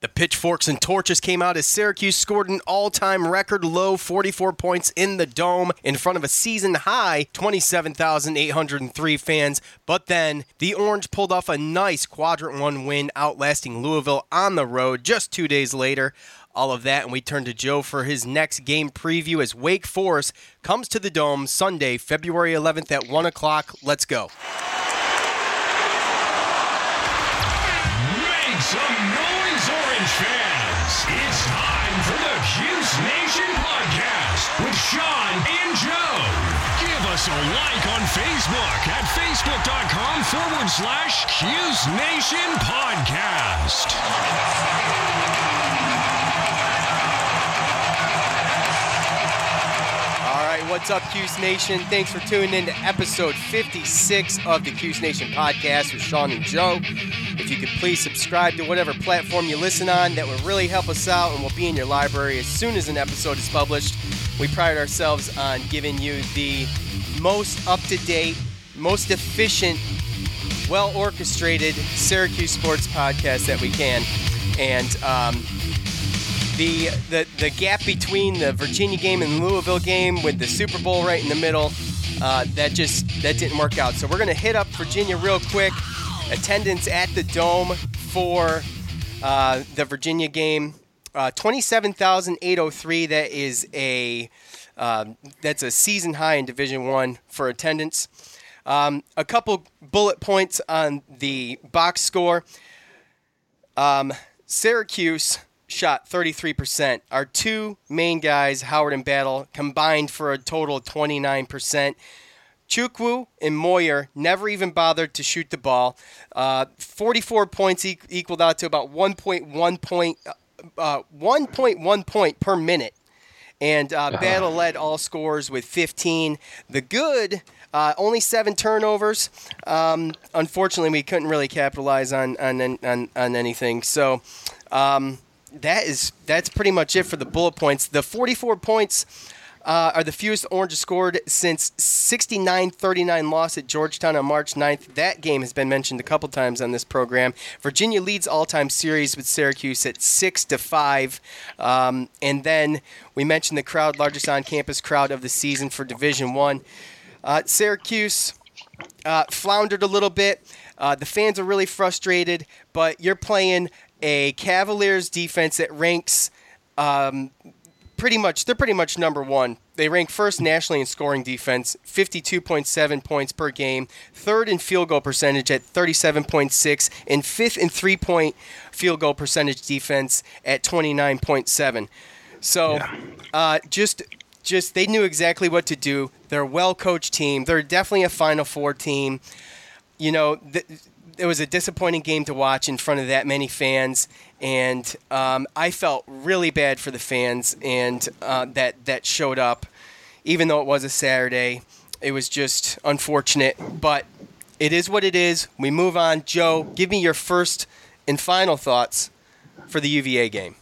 The pitchforks and torches came out as Syracuse scored an all time record low 44 points in the dome in front of a season high 27,803 fans. But then the Orange pulled off a nice quadrant one win, outlasting Louisville on the road just two days later. All of that, and we turn to Joe for his next game preview as Wake Forest comes to the Dome Sunday, February 11th at 1 o'clock. Let's go. Make some noise, Orange fans! It's time for the Cuse Nation podcast with Sean and Joe. Give us a like on Facebook at facebook.com forward slash Cuse Nation podcast. What's up, Cuse Nation? Thanks for tuning in to episode 56 of the Cuse Nation podcast with Sean and Joe. If you could please subscribe to whatever platform you listen on, that would really help us out and we'll be in your library as soon as an episode is published. We pride ourselves on giving you the most up to date, most efficient, well orchestrated Syracuse sports podcast that we can. And um, the, the the gap between the Virginia game and Louisville game with the Super Bowl right in the middle, uh, that just that didn't work out. So we're gonna hit up Virginia real quick. Attendance at the Dome for uh, the Virginia game, uh, twenty-seven thousand eight hundred three. That is a um, that's a season high in Division One for attendance. Um, a couple bullet points on the box score. Um, Syracuse shot 33%. Our two main guys, Howard and Battle, combined for a total of 29%. Chukwu and Moyer never even bothered to shoot the ball. Uh, 44 points e- equaled out to about 1.1 point, uh, 1.1 point per minute. And uh, Battle led all scores with 15. The good, uh, only seven turnovers. Um, unfortunately, we couldn't really capitalize on on, on, on anything. So um, that is that's pretty much it for the bullet points. The 44 points uh, are the fewest Orange scored since 69-39 loss at Georgetown on March 9th. That game has been mentioned a couple times on this program. Virginia leads all-time series with Syracuse at six to five, um, and then we mentioned the crowd, largest on-campus crowd of the season for Division One. Uh, Syracuse uh, floundered a little bit. Uh, the fans are really frustrated, but you're playing a Cavaliers defense that ranks um, pretty much. They're pretty much number one. They rank first nationally in scoring defense, 52.7 points per game, third in field goal percentage at 37.6, and fifth in three point field goal percentage defense at 29.7. So, Yeah. uh, just just they knew exactly what to do. They're a well coached team. They're definitely a Final Four team. You know, th- it was a disappointing game to watch in front of that many fans, and um, I felt really bad for the fans and uh, that that showed up, even though it was a Saturday. It was just unfortunate, but it is what it is. We move on. Joe, give me your first and final thoughts for the UVA game.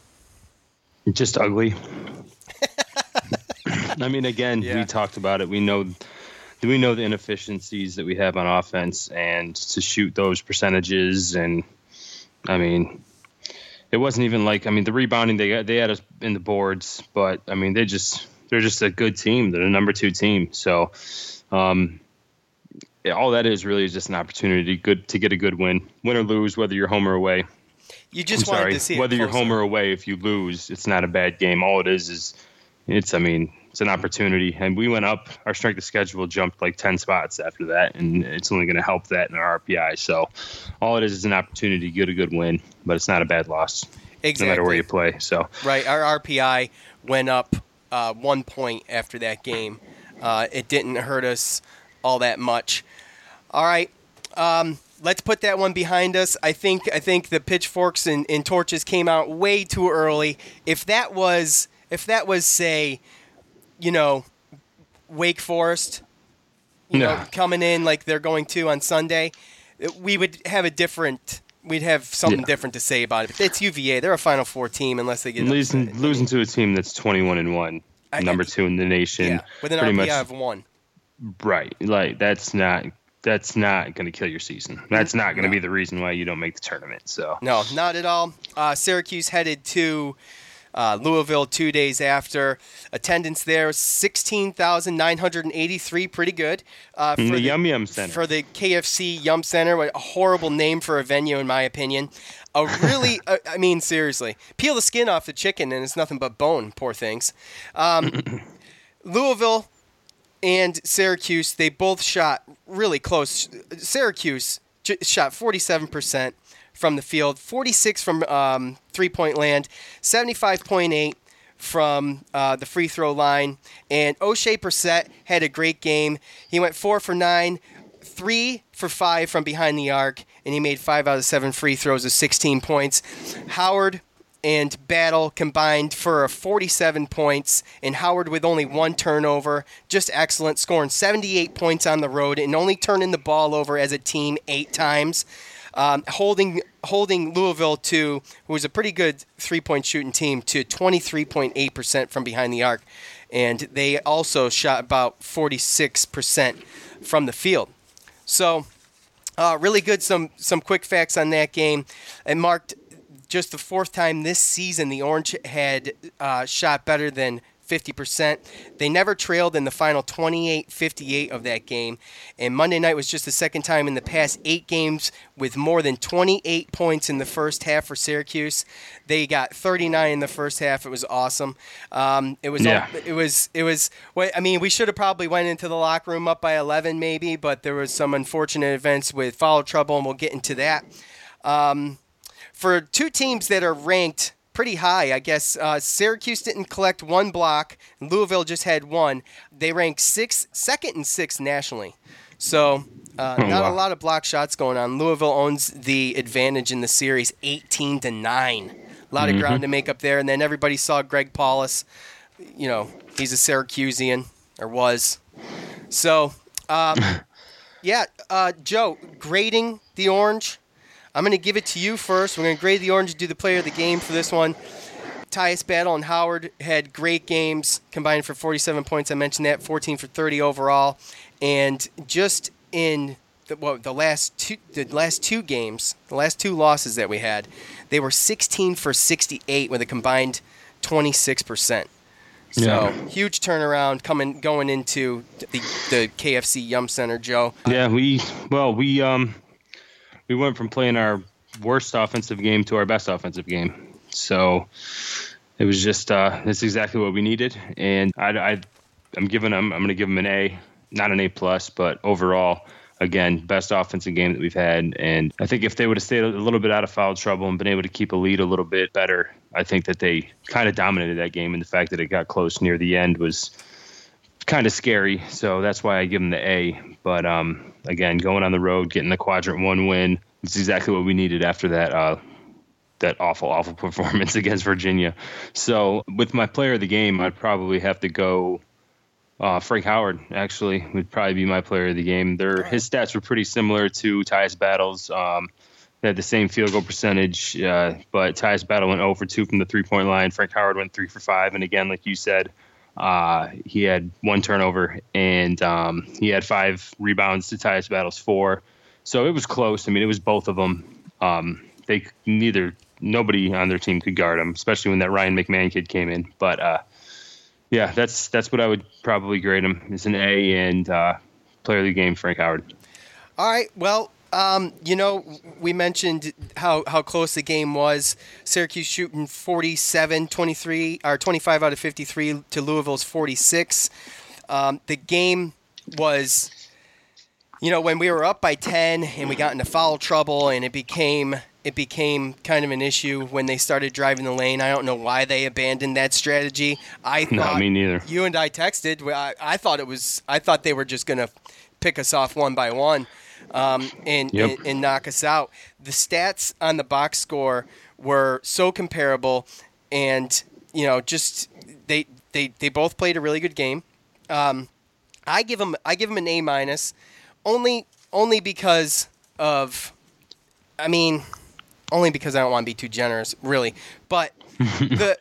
just ugly. I mean, again, Yeah. we talked about it. We know we know the inefficiencies that we have on offense, and to shoot those percentages, and I mean, it wasn't even like I mean the rebounding they got they had us in the boards, but I mean they just they're just a good team. They're the number two team, so. Um, all that is really is just an opportunity good to get a good win, win or lose, whether you're home or away. You just I'm wanted sorry, to see it whether you're home or away. If you lose, it's not a bad game. All it is is, it's I mean, it's an opportunity. And we went up. Our strength of schedule jumped like ten spots after that, and it's only going to help that in our RPI. So all it is is an opportunity to get a good win, but it's not a bad loss. Exactly. No matter where you play. So right, our RPI went up uh, one point after that game. Uh, it didn't hurt us all that much. All right. Um, let's put that one behind us. I think I think the pitchforks and, and torches came out way too early. If that was if that was say, you know, Wake Forest, you No. know, coming in like they're going to on Sunday, we would have a different. We'd have something Yeah. different to say about it. But it's UVA. They're a Final Four team unless they get losing upset. losing to a team that's 21 and one, I- number two in the nation. Yeah, with an RPI much of one. right. Like that's not that's not going to kill your season. That's not going to be the reason why you don't make the tournament. So No, not at all. Uh, Syracuse headed to uh, Louisville two days after. Attendance there, 16,983, pretty good. Uh, In the Yum Yum Center. For the KFC Yum Center, a horrible name for a venue, in my opinion. A really, uh, I mean, seriously. Peel the skin off the chicken and it's nothing but bone, poor things. Um, Louisville and Syracuse, they both shot really close. Syracuse j- shot 47% from the field, 46 from um, three point land, 75.8 from uh, the free throw line. And Oshae Brissett had a great game. He went four for nine, three for five from behind the arc, and he made five out of seven free throws of 16 points. Howard and Battle combined for 47 points, and Howard with only one turnover. Just excellent, scoring 78 points on the road and only turning the ball over as a team eight times. Um, holding holding Louisville to, who was a pretty good three point shooting team, to 23.8% from behind the arc. And they also shot about 46% from the field. So, uh, really good. Some some quick facts on that game. It marked just the fourth time this season the Orange had uh, shot better than 50%. They never trailed in the final 28 58 of that game. And Monday night was just the second time in the past eight games with more than 28 points in the first half for Syracuse. They got 39 in the first half. It was awesome. Um, it was Yeah. it was it was well, I mean we should have probably went into the locker room up by 11 maybe, but there was some unfortunate events with foul trouble and we'll get into that. Um, for two teams that are ranked pretty high, I guess uh, Syracuse didn't collect one block, and Louisville just had one. They rank sixth, second and sixth nationally. So uh, Oh, not a lot of block shots going on. Louisville owns the advantage in the series, 18 to nine. A lot of ground to make up there, and then everybody saw Greg Paulus. You know, he's a Syracusean or was. So, um, yeah, uh, Joe, grading the orange. I'm going to give it to you first. We're going to grade the orange, do the player of the game for this one. Tyus Battle and Howard had great games, combined for 47 points. I mentioned that, 14 for 30 overall, and just in the, well, the last two, the last two games, the last two losses that we had, they were 16 for 68 with a combined 26 percent. So Yeah. huge turnaround coming going into the, the KFC Yum Center, Joe. Yeah, we well we um we went from playing our worst offensive game to our best offensive game. So it was just uh that's exactly what we needed, and I, I I'm giving them I'm going to give them an A, not an A plus, but overall. Again, best offensive game that we've had, and I think if they would have stayed a little bit out of foul trouble and been able to keep a lead a little bit better, I think that they kind of dominated that game. And the fact that it got close near the end was kind of scary. So that's why I give them the A. But um, again, going on the road, getting the quadrant one win, it's exactly what we needed after that uh, that awful, awful performance against Virginia. So with my player of the game, I'd probably have to go. Uh, Frank Howard actually would probably be my player of the game. Their his stats were pretty similar to Tyus Battles. Um, they had the same field goal percentage, uh, but Tyus Battle went 0 for 2 from the three point line. Frank Howard went 3 for 5. And again, like you said, uh, he had one turnover and um, he had five rebounds to Tyus Battle's four. So it was close. I mean, it was both of them. Um, they neither nobody on their team could guard him, especially when that Ryan McMahon kid came in. But uh, yeah, that's that's what I would probably grade him. It's an A and uh, player of the game, Frank Howard. All right. Well, Um, you know, we mentioned how, how close the game was. Syracuse shooting 47, 23, or 25 out of 53 to Louisville's 46. Um, the game was, you know, when we were up by 10 and we got into foul trouble and it became it became kind of an issue when they started driving the lane. I don't know why they abandoned that strategy. I thought No, me neither. You and I texted. I, I thought it was. I thought they were just going to pick us off one by one um, and, Yep. and and knock us out. The stats on the box score were so comparable, and you know, just they they they both played a really good game. Um, I give them I give them an A minus, only only because of, I mean, only because I don't want to be too generous, really. But the,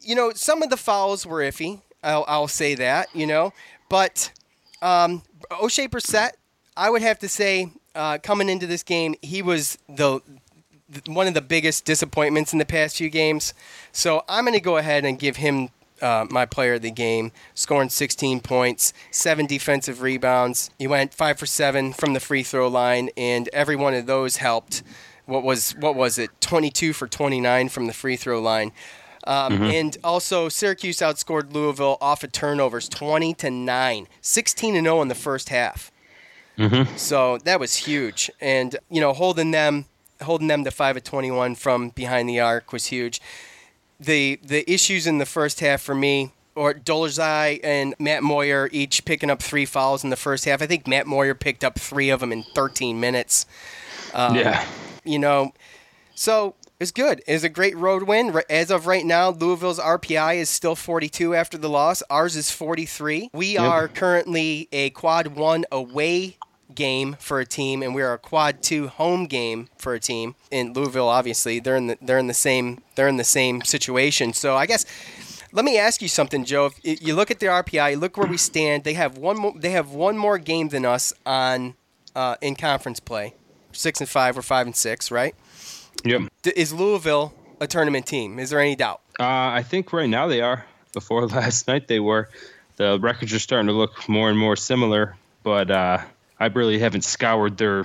you know, some of the fouls were iffy. I'll, I'll say that, you know. But um, Oshae Brissett, I would have to say, uh, coming into this game, he was the th- one of the biggest disappointments in the past few games. So I'm going to go ahead and give him uh, my player of the game, scoring 16 points, seven defensive rebounds. He went five for seven from the free throw line, and every one of those helped. What was what was it? 22 for 29 from the free throw line. Um, And also, Syracuse outscored Louisville off of turnovers, 20 to nine, 16 and 0 in the first half. Mm-hmm. So that was huge, and you know, holding them, holding them to five of twenty-one from behind the arc was huge. The the issues in the first half for me, or Dolezaj and Matt Moyer each picking up three fouls in the first half. I think Matt Moyer picked up three of them in thirteen minutes. Um, yeah. You know, so it's good. It's a great road win. As of right now, Louisville's RPI is still 42 after the loss. Ours is 43. We are currently a quad one away game for a team, and we are a quad two home game for a team. In Louisville, obviously, they're in the they're in the same they're in the same situation. So I guess. Let me ask you something, Joe. If you look at the RPI, you look where we stand. They have one more. They have one more game than us on uh, in conference play. Six and five or five and six, right? Yep. D- is Louisville a tournament team? Is there any doubt? Uh, I think right now they are. Before last night they were. The records are starting to look more and more similar, but uh, I really haven't scoured their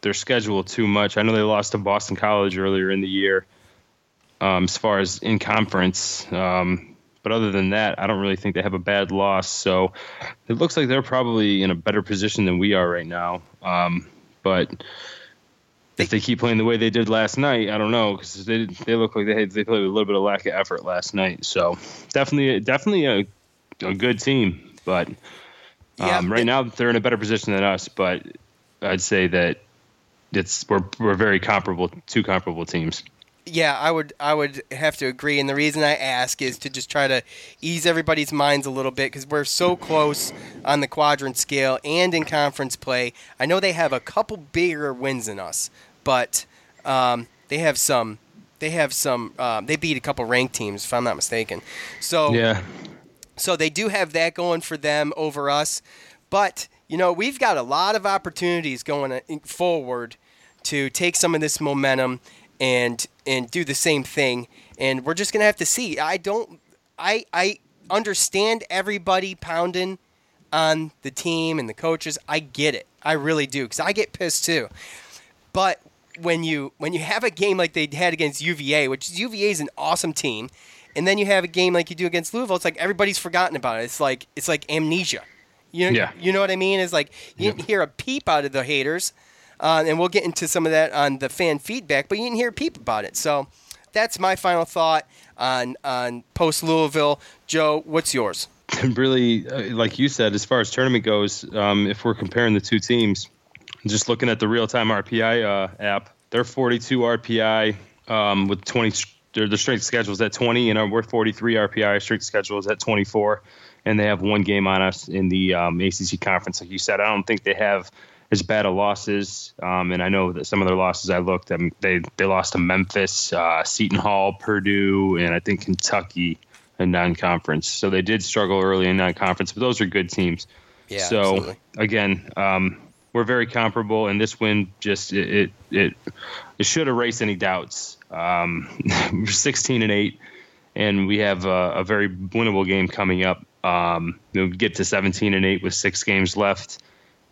their schedule too much. I know they lost to Boston College earlier in the year, um, as far as in conference. Um, but other than that, I don't really think they have a bad loss. So it looks like they're probably in a better position than we are right now. Um, but if they keep playing the way they did last night, I don't know because they they look like they they played with a little bit of lack of effort last night. So definitely definitely a, a good team, but Yeah, um, right it- now they're in a better position than us. But I'd say that it's we're we're very comparable, two comparable teams. Yeah, I would I would have to agree, and the reason I ask is to just try to ease everybody's minds a little bit because we're so close on the quadrant scale and in conference play. I know they have a couple bigger wins than us, but um, they have some. They have some. Um, they beat a couple ranked teams, if I'm not mistaken. So Yeah, So they do have that going for them over us. But, you know, we've got a lot of opportunities going uh, forward to take some of this momentum and and do the same thing. And we're just going to have to see. I don't I I understand everybody pounding on the team and the coaches. I get it. I really do cuz I get pissed too. But when you when you have a game like they had against UVA, which UVA is an awesome team, and then you have a game like you do against Louisville, it's like everybody's forgotten about it. It's like it's like amnesia. You know, Yeah. you know what I mean? It's like you didn't hear a peep out of the haters, uh, and we'll get into some of that on the fan feedback, but you didn't hear a peep about it. So that's my final thought on on post Louisville. Joe, what's yours? really, uh, like you said, as far as tournament goes, um, if we're comparing the two teams, just looking at the real time RPI uh, app, they're 42 RPI um, with 20. Their, their strength schedule is at 20, and our, we're 43 RPI. Our strength schedule is at 24, and they have one game on us in the um, ACC conference. Like you said, I don't think they have as bad of losses. Um, and I know that some of their losses I looked, um, they they lost to Memphis, uh, Seton Hall, Purdue, and I think Kentucky in non-conference. So they did struggle early in non-conference, but those are good teams. Yeah, so absolutely. again, um, we're very comparable, and this win just it it it, it should erase any doubts. Um, we're 16 and eight, and we have a, a very winnable game coming up. Um, we'll get to 17 and eight with six games left.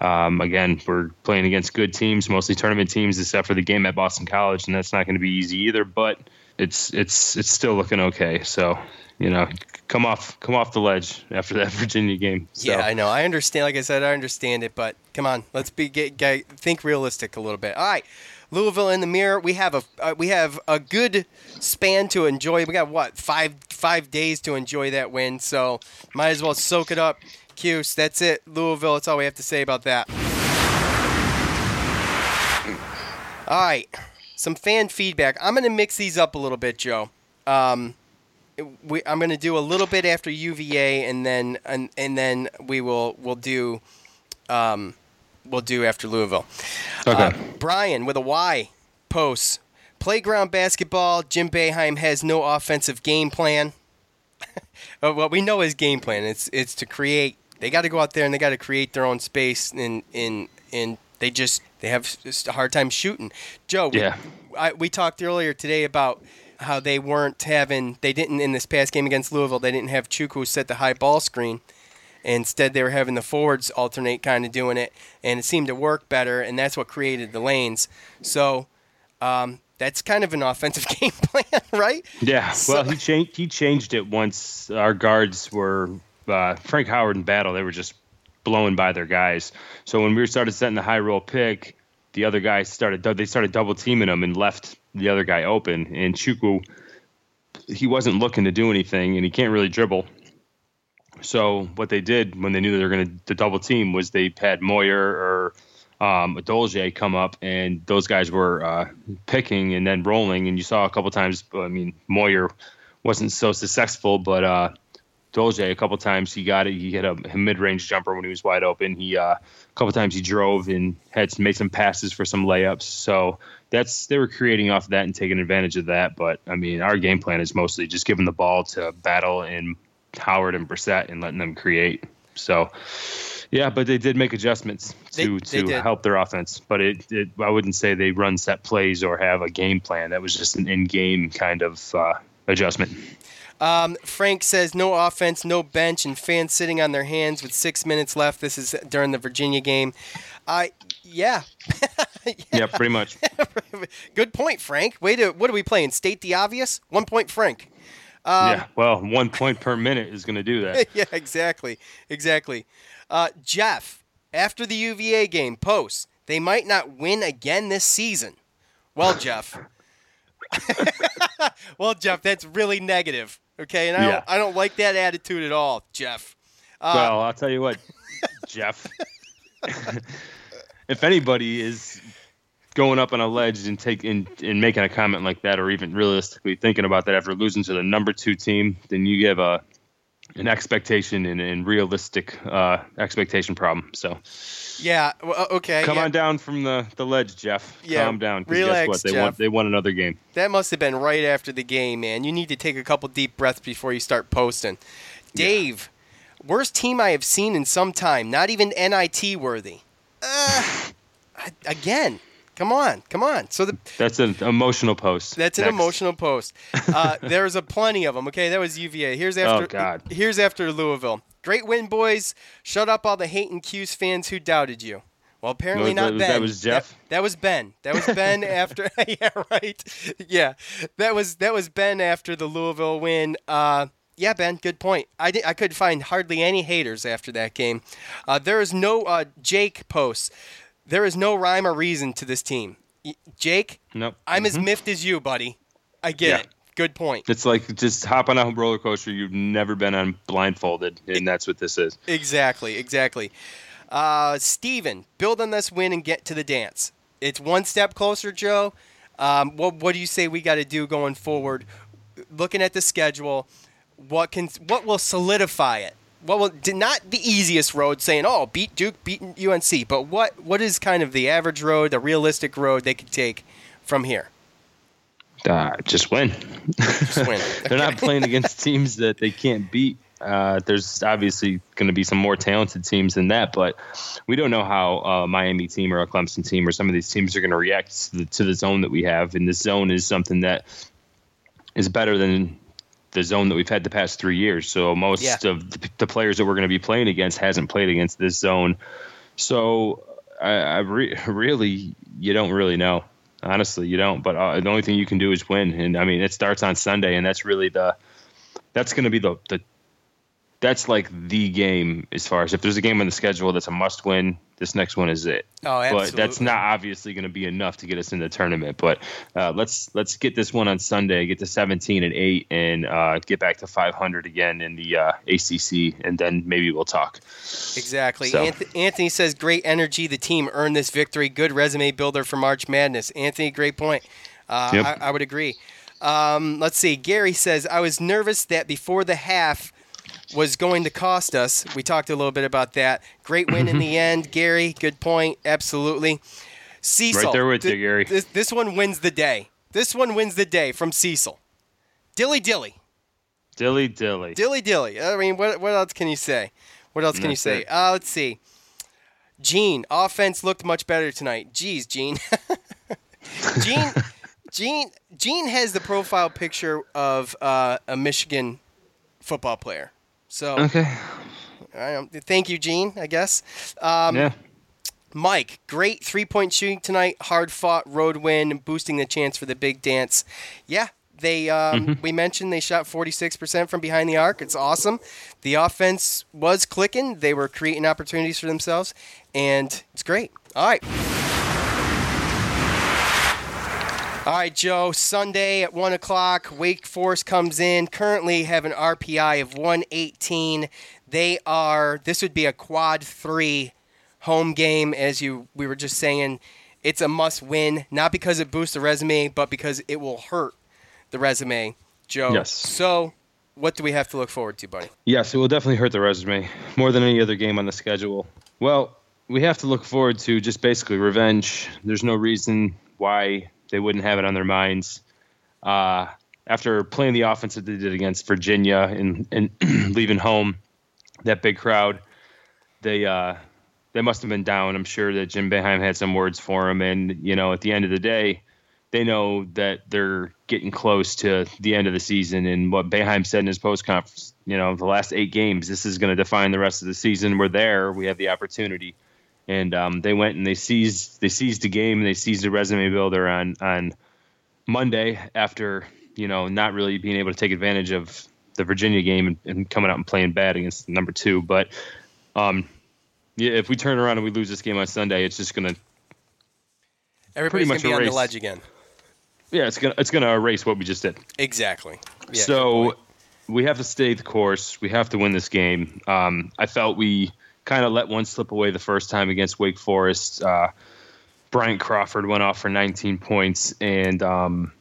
Um, again, we're playing against good teams, mostly tournament teams, except for the game at Boston College, and that's not going to be easy either. But it's it's it's still looking okay. So you know, come off come off the ledge after that Virginia game. So. Yeah, I know. I understand. Like I said, I understand it, but come on, let's be get, get, think realistic a little bit. All right, Louisville in the mirror. We have a uh, we have a good span to enjoy. We got what five five days to enjoy that win, so might as well soak it up. Cuse, that's it. Louisville. That's all we have to say about that. All right, some fan feedback. I'm gonna mix these up a little bit, Joe. Um, we, I'm going to do a little bit after UVA, and then and, and then we will we'll do um, we'll do after Louisville. Okay. Uh, Brian with a Y posts playground basketball. Jim Boeheim has no offensive game plan. Uh, what we know is game plan it's it's to create. They got to go out there and they got to create their own space, and and and they just they have just a hard time shooting. Joe, Yeah. we, I, we talked earlier today about how they weren't having they didn't in this past game against Louisville they didn't have Chukwu set the high ball screen. Instead, they were having the forwards alternate, kind of doing it, and it seemed to work better, and that's what created the lanes. So, um, that's kind of an offensive game plan, right? Yeah, So- well, he changed. He changed it once our guards were uh, Frank Howard in battle. They were just blowing by their guys. So when we started setting the high roll pick, the other guys started. They started double teaming him and left the other guy open. And Chukwu, he wasn't looking to do anything, and he can't really dribble. So what they did when they knew they were going to double team was they had Moyer or um, Dolce come up, and those guys were uh, picking and then rolling. And you saw a couple times. I mean, Moyer wasn't so successful, but uh, Dolce a couple times he got it. He hit a, a mid-range jumper when he was wide open. He uh, a couple times he drove and had made some passes for some layups. So that's they were creating off of that and taking advantage of that. But I mean, our game plan is mostly just giving the ball to Battle and Howard and Brissett and letting them create. So. Yeah, but they did make adjustments to they to did. help their offense. But it, it I wouldn't say they run set plays or have a game plan. That was just an in-game kind of uh, adjustment. Um, Frank says no offense, no bench, and fans sitting on their hands with six minutes left. This is during the Virginia game. I yeah. Yeah, pretty much. Good point, Frank. Way to what are we playing? State the obvious. One point, Frank. Yeah, well, one point per minute is going to do that. yeah, exactly, exactly. Uh, Jeff, after the UVA game, posts they might not win again this season. Well, Jeff. well, Jeff, that's really negative. Okay, and I Yeah. don't, I don't like that attitude at all, Jeff. Uh, well, I'll tell you what, Jeff. if anybody is going up on a ledge and taking and making a comment like that, or even realistically thinking about that after losing to the number two team, then you have a an expectation and, and realistic uh, expectation problem. So Yeah. Well, okay. come yeah. on down from the, the ledge, Jeff. Yeah, Calm down. relax, guess what? They Jeff. won. They won another game. That must have been right after the game, man. You need to take a couple deep breaths before you start posting. Dave, worst team I have seen in some time. Not even NIT worthy. Uh, again, come on, come on. So the, That's an emotional post. that's an emotional post. Uh, there's a plenty of them. Okay, that was UVA. Here's after. Oh, God. Here's after Louisville. Great win, boys. Shut up, all the hate and Cuse fans who doubted you. Well, apparently No, not that Ben. that was Jeff? That, that was Ben. That was Ben after. yeah, right. Yeah, that was that was Ben after the Louisville win. Uh, yeah, Ben. Good point. I did, I could find hardly any haters after that game. Uh, there is no uh, Jake posts. There is no rhyme or reason to this team. Jake, Nope. I'm as miffed as you, buddy. I get Yeah. it. Good point. It's like just hop on a roller coaster you've never been on blindfolded, and that's what this is. Exactly, exactly. Uh, Steven, build on this win and get to the dance. It's one step closer, Joe. Um, what what do you say we got to do going forward? Looking at the schedule, what can what will solidify it? D- not the easiest road saying, "Oh, beat Duke, beat UNC," but what what is kind of the average road, the realistic road they could take from here? Uh, just win. Just win. They're not playing against teams that they can't beat. Uh, there's obviously going to be some more talented teams than that, but we don't know how a Miami team or a Clemson team or some of these teams are going to react to the, to the zone that we have. And this zone is something that is better than the zone that we've had the past three years. So most Yeah. of the, the players that we're going to be playing against hasn't played against this zone. So I, I re- really, you don't really know. Honestly, you don't. But uh, the only thing you can do is win. And I mean, it starts on Sunday, and that's really the that's going to be the the that's like the game as far as if there's a game on the schedule that's a must win this next one is it. Oh, absolutely. But that's not obviously going to be enough to get us in the tournament. But uh, let's let's get this one on Sunday, get to 17 and eight, and uh, get back to 500 again in the uh, ACC, and then maybe we'll talk. Exactly. So- Anth- Anthony says, "Great energy. The team earned this victory. Good resume builder for March Madness." Anthony, great point. Uh, Yep. I, I would agree. Um, let's see. Gary says, "I was nervous that before the half." Was going to cost us. We talked a little bit about that. Great win in the end, Gary. Good point. Absolutely. Cecil. Right there with th- you, Gary. This, this one wins the day. This one wins the day from Cecil. Dilly dilly. Dilly dilly. Dilly dilly. I mean, what what else can you say? What else can you say? Uh, let's see. Gene, offense looked much better tonight. Jeez, Gene. Gene, Gene, Gene has the profile picture of uh, a Michigan football player. So, Okay. I thank you, Gene. I guess. Um, yeah. Mike, great three point shooting tonight. Hard fought road win, boosting the chance for the big dance. Yeah, they um, we mentioned they shot 46% from behind the arc. It's awesome. The offense was clicking. They were creating opportunities for themselves, and it's great. All right. All right, Joe. Sunday at 1 o'clock, Wake Forest comes in. Currently have an RPI of 118. They are, this would be a quad three home game, as you we were just saying. It's a must win, not because it boosts the resume, but because it will hurt the resume, Joe. Yes. So, what do we have to look forward to, buddy? Yes, it will definitely hurt the resume more than any other game on the schedule. Well, we have to look forward to just basically revenge. There's no reason why they wouldn't have it on their minds. Uh, after playing the offense that they did against Virginia and, and leaving home, that big crowd, they uh, they must have been down. I'm sure that Jim Boeheim had some words for them, and you know, at the end of the day, they know that they're getting close to the end of the season. And what Boeheim said in his post conference, you know, the last eight games, this is going to define the rest of the season. We're there. We have the opportunity. And um, they went and they seized they seized the game and they seized the resume builder on on Monday after you know not really being able to take advantage of the Virginia game and, and coming out and playing bad against number two. But um, yeah, if we turn around and we lose this game on Sunday, it's just gonna Everybody's to be a on the ledge again. yeah it's gonna it's gonna erase what we just did. Exactly. Yeah, so we have to stay the course. We have to win this game. Um, I felt we kind of let one slip away the first time against Wake Forest. Uh, Bryant Crawford went off for 19 points, and um,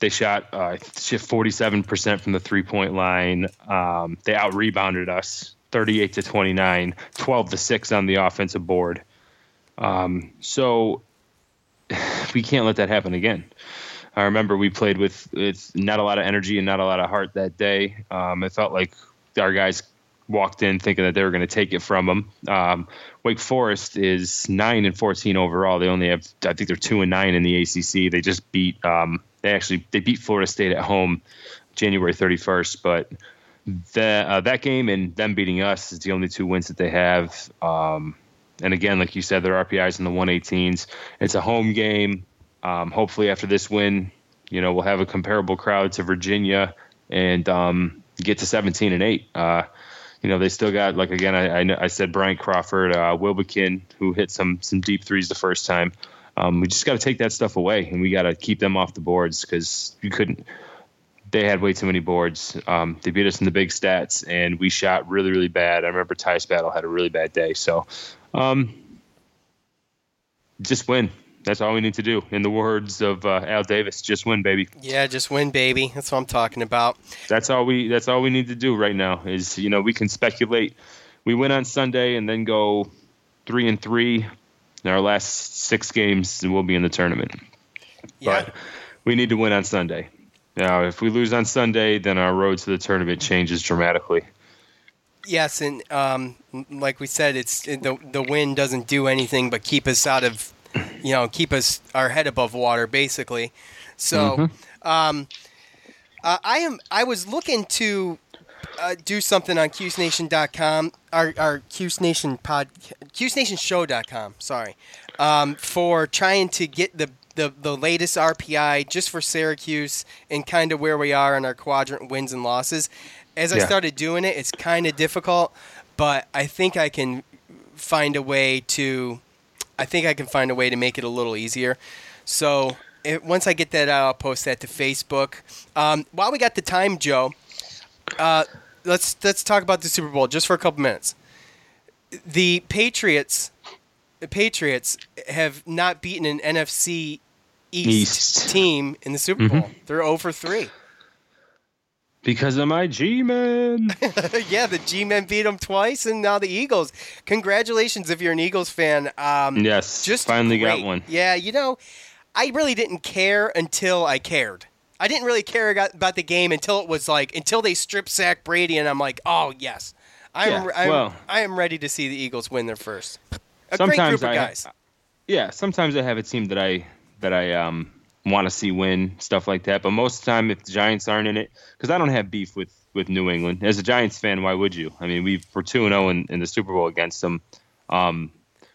they shot uh, 47% from the three point line. Um, they out rebounded us 38 to 29, 12 to 6 on the offensive board. Um, so we can't let that happen again. I remember we played with with not a lot of energy and not a lot of heart that day. Um, it felt like our guys walked in thinking that they were going to take it from them. Um, Wake Forest is nine and fourteen overall. They only have, I think, they're two and nine in the ACC. They just beat, um, they actually they beat Florida State at home, January thirty first. But that uh, that game and them beating us is the only two wins that they have. Um, and again, like you said, their RPIs in the 118s. It's a home game. Um, hopefully, after this win, you know, we'll have a comparable crowd to Virginia and um, get to 17 and 8. Uh, you know, they still got, like, again, I, I, I said Brian Crawford, uh, Wilbekin, who hit some some deep threes the first time. Um, we just got to take that stuff away and we got to keep them off the boards because you couldn't. They had way too many boards. Um, they beat us in the big stats, and we shot really, really bad. I remember Tyus Battle had a really bad day. So, um, just win. That's all we need to do. In the words of uh, Al Davis, just win, baby. Yeah, just win, baby. That's what I'm talking about. That's all we. That's all we need to do right now. Is you know we can speculate. We win on Sunday and then go three and three. In our last six games, and we'll be in the tournament. Yeah. But we need to win on Sunday. Now, if we lose on Sunday, then our road to the tournament changes dramatically. Yes, and um, like we said, it's the the win doesn't do anything but keep us out of, you know, keep us our head above water, basically. So, um, uh, I am I was looking to uh, do something on CuseNation.com. our our Cuse Nation pod CuseNationShow.com, sorry, um, for trying to get the, the the latest RPI just for Syracuse and kind of where we are in our quadrant wins and losses. As I Yeah. started doing it, it's kind of difficult, but I think I can find a way to. I think I can find a way to make it a little easier. So it, once I get that out, I'll post that to Facebook. Um, while we got the time, Joe, uh, let's let's talk about the Super Bowl just for a couple minutes. The Patriots, the Patriots have not beaten an NFC East, East. team in the Super Bowl. They're over three. Because of my G-man. yeah, the G-men beat them twice, and now the Eagles. Congratulations if you're an Eagles fan. Um, yes. just finally got one. Yeah, you know, I really didn't care until I cared. I didn't really care about the game until it was like until they strip sack Brady, and I'm like, oh yes, I'm Yeah, I'm, well- I am ready to see the Eagles win their first. A great Sometimes group of I- guys. yeah, sometimes I have a team that I that I um want to see win stuff like that. But most of the time, if the Giants aren't in it, because I don't have beef with with New England as a Giants fan, why would you? I mean, we we're two and zero in in the Super Bowl against them, um,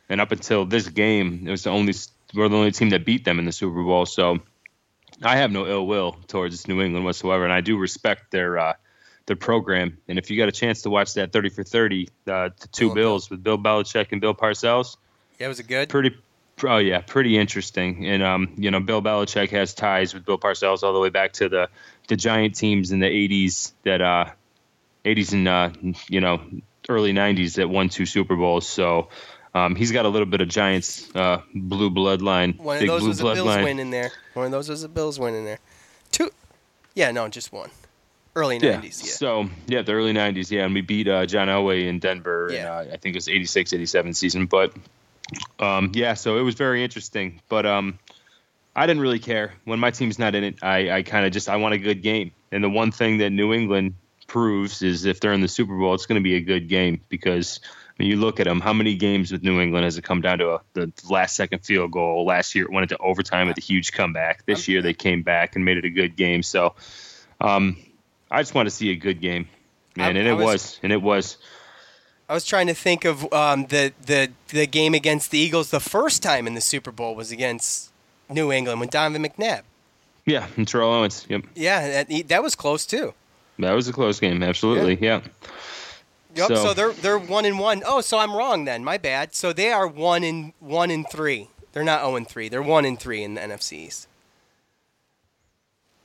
and up until this game, it was the only we're the only team that beat them in the Super Bowl. So I have no ill will towards New England whatsoever, and I do respect their. Uh, their program, and if you got a chance to watch that thirty for thirty, uh, the two Oh, Bills with Bill Belichick and Bill Parcells, yeah, was it good? pretty oh yeah pretty interesting and um you know bill belichick has ties with bill parcells all the way back to the the giant teams in the 80s that uh 80s and uh you know early 90s that won two super bowls so um, he's got a little bit of Giants uh, blue bloodline, One of those was a Bills win in there. One of those was a Bills win in there. Two, yeah, no, just one. Early Yeah. '90s, yeah. So yeah, the early '90s. Yeah, and we beat uh, John Elway in Denver. Yeah. In, uh, I think it was '86, '87 season. But um, yeah, so it was very interesting. But um, I didn't really care when my team's not in it. I, I kind of just I want a good game. And the one thing that New England proves is if they're in the Super Bowl, it's going to be a good game because when you look at them, how many games with New England has it come down to a, the last second field goal? Last year it went into overtime with a huge comeback. This year they came back and made it a good game. So um, I just want to see a good game, man, I- and I it was- was, and it was. I was trying to think of um, the the the game against the Eagles. The first time in the Super Bowl was against New England with Donovan McNabb. Yeah, and Terrell Owens. Yep, Yeah, that, that was close too. that was a close game. Absolutely, yeah. Yep. So, So- they're they're one and one. Oh, so I'm wrong then. My bad. So they are one and one and three. They're not zero and three. They're one and three in the NFCs. East.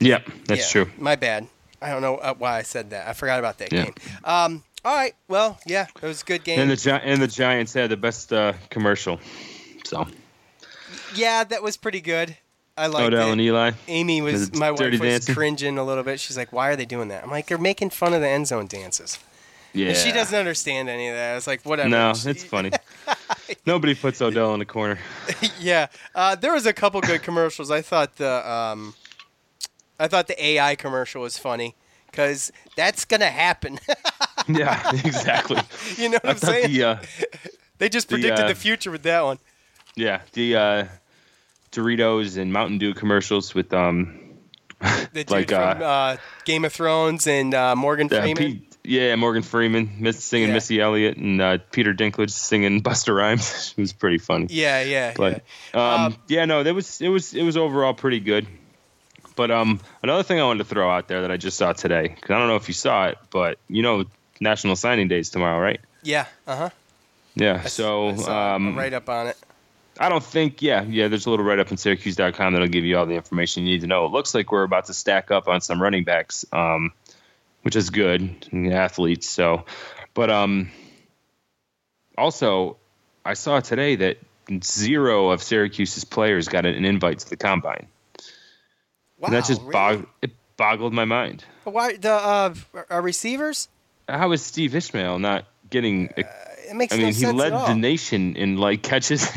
Yep, that's Yeah, true. My bad. I don't know uh, why I said that. I forgot about that Yeah. game. Um. All right. Well, yeah, it was a good game. And the Gi- and the Giants had the best uh, commercial. So yeah, that was pretty good. I liked Odell it. and Eli. Amy was my wife was Dancing? cringing a little bit. She's like, "Why are they doing that?" I'm like, "They're making fun of the end zone dances." Yeah, And she doesn't understand any of that. It's like whatever. No, She- it's funny. Nobody puts Odell in the corner. yeah, uh, there was a couple good commercials. I thought the um, I thought the AI commercial was funny because that's gonna happen. yeah, exactly. you know what I I'm saying? the uh, they just the, predicted uh, the future with that one. yeah the uh, Doritos and Mountain Dew commercials with um The dude like, from uh, uh, Game of Thrones and uh, Morgan Freeman. Yeah Morgan Freeman miss, singing Yeah. Missy Elliott and uh, Peter Dinklage singing Busta Rhymes. it was pretty funny. yeah, yeah, But yeah. um, Um, yeah, no, that was it was it was overall pretty good. But um, another thing I wanted to throw out there that I just saw today, because I don't know if you saw it, but you know, National Signing Day is tomorrow, right? yeah. Uh huh. Yeah. So um, right up on it. I don't think, yeah, yeah. There's a little write up on Syracuse.com that'll give you all the information you need to know. It looks like we're about to stack up on some running backs, um, which is good, athletes. So, but um, also, I saw today that zero of Syracuse's players got an invite to the combine. Wow. and that just really? bog- it boggled my mind. Why the uh, our receivers? How is Steve Ishmael not getting? A, It makes sense? I no mean, he sense led the nation in like catches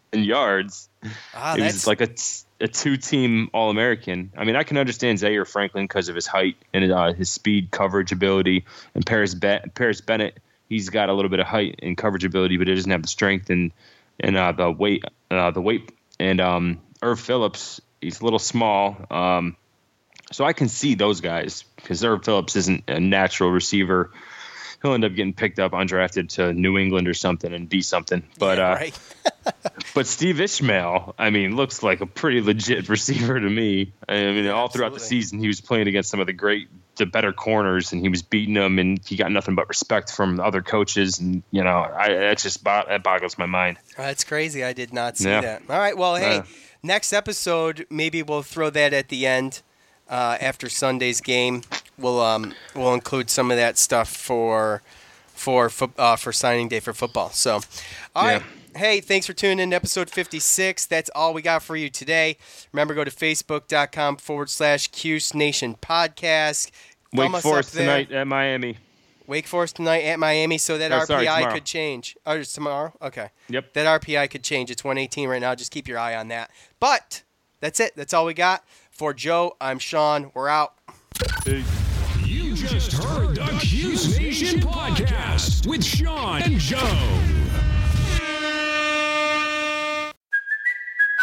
and yards. Ah, it that's was like a, t- a two-team All-American. I mean, I can understand Zaire Franklin because of his height and uh, his speed, coverage ability, and Parris Be- Parris Bennett. He's got a little bit of height and coverage ability, but he doesn't have the strength and and uh, the weight. Uh, the weight and um, Erv Philips. He's a little small. Um, so I can see those guys because Erv Philips isn't a natural receiver he'll end up getting picked up undrafted to New England or something and be something. But Yeah, uh, but Steve Ishmael, I mean, looks like a pretty legit receiver to me. I mean, all throughout the season, he was playing against some of the great, the better corners, and he was beating them, and he got nothing but respect from other coaches. And you know, I that just that boggles my mind. That's crazy. I did not see Yeah. that. All right. Well, hey, Yeah. next episode, maybe we'll throw that at the end uh, after Sunday's game. We'll um, we'll include some of that stuff for for fo- uh, for signing day for football. So, all right. Yeah. Hey, thanks for tuning in to episode 56. That's all we got for you today. Remember, go to facebook.com forward slash Cuse Nation podcast. Wake Forest tonight at Miami. Wake Forest tonight at Miami, so that Oh, RPI sorry, could change. Oh, it's tomorrow? Okay. Yep. That RPI could change. It's 118 right now. Just keep your eye on that. But that's it. That's all we got. For Joe, I'm Sean. We're out. You just heard the Cuse Nation podcast with Sean and Joe.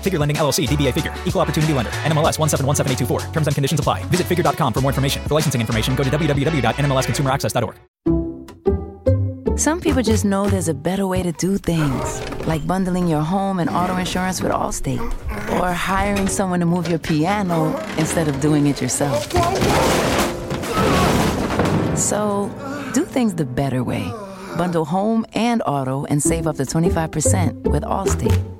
Figure Lending LLC, DBA Figure, Equal Opportunity Lender, NMLS 1717824. Terms and conditions apply. Visit figure.com for more information. For licensing information, go to www.nmlsconsumeraccess.org. Some people just know there's a better way to do things, like bundling your home and auto insurance with Allstate, or hiring someone to move your piano instead of doing it yourself. So, do things the better way. Bundle home and auto and save up to 25% with Allstate.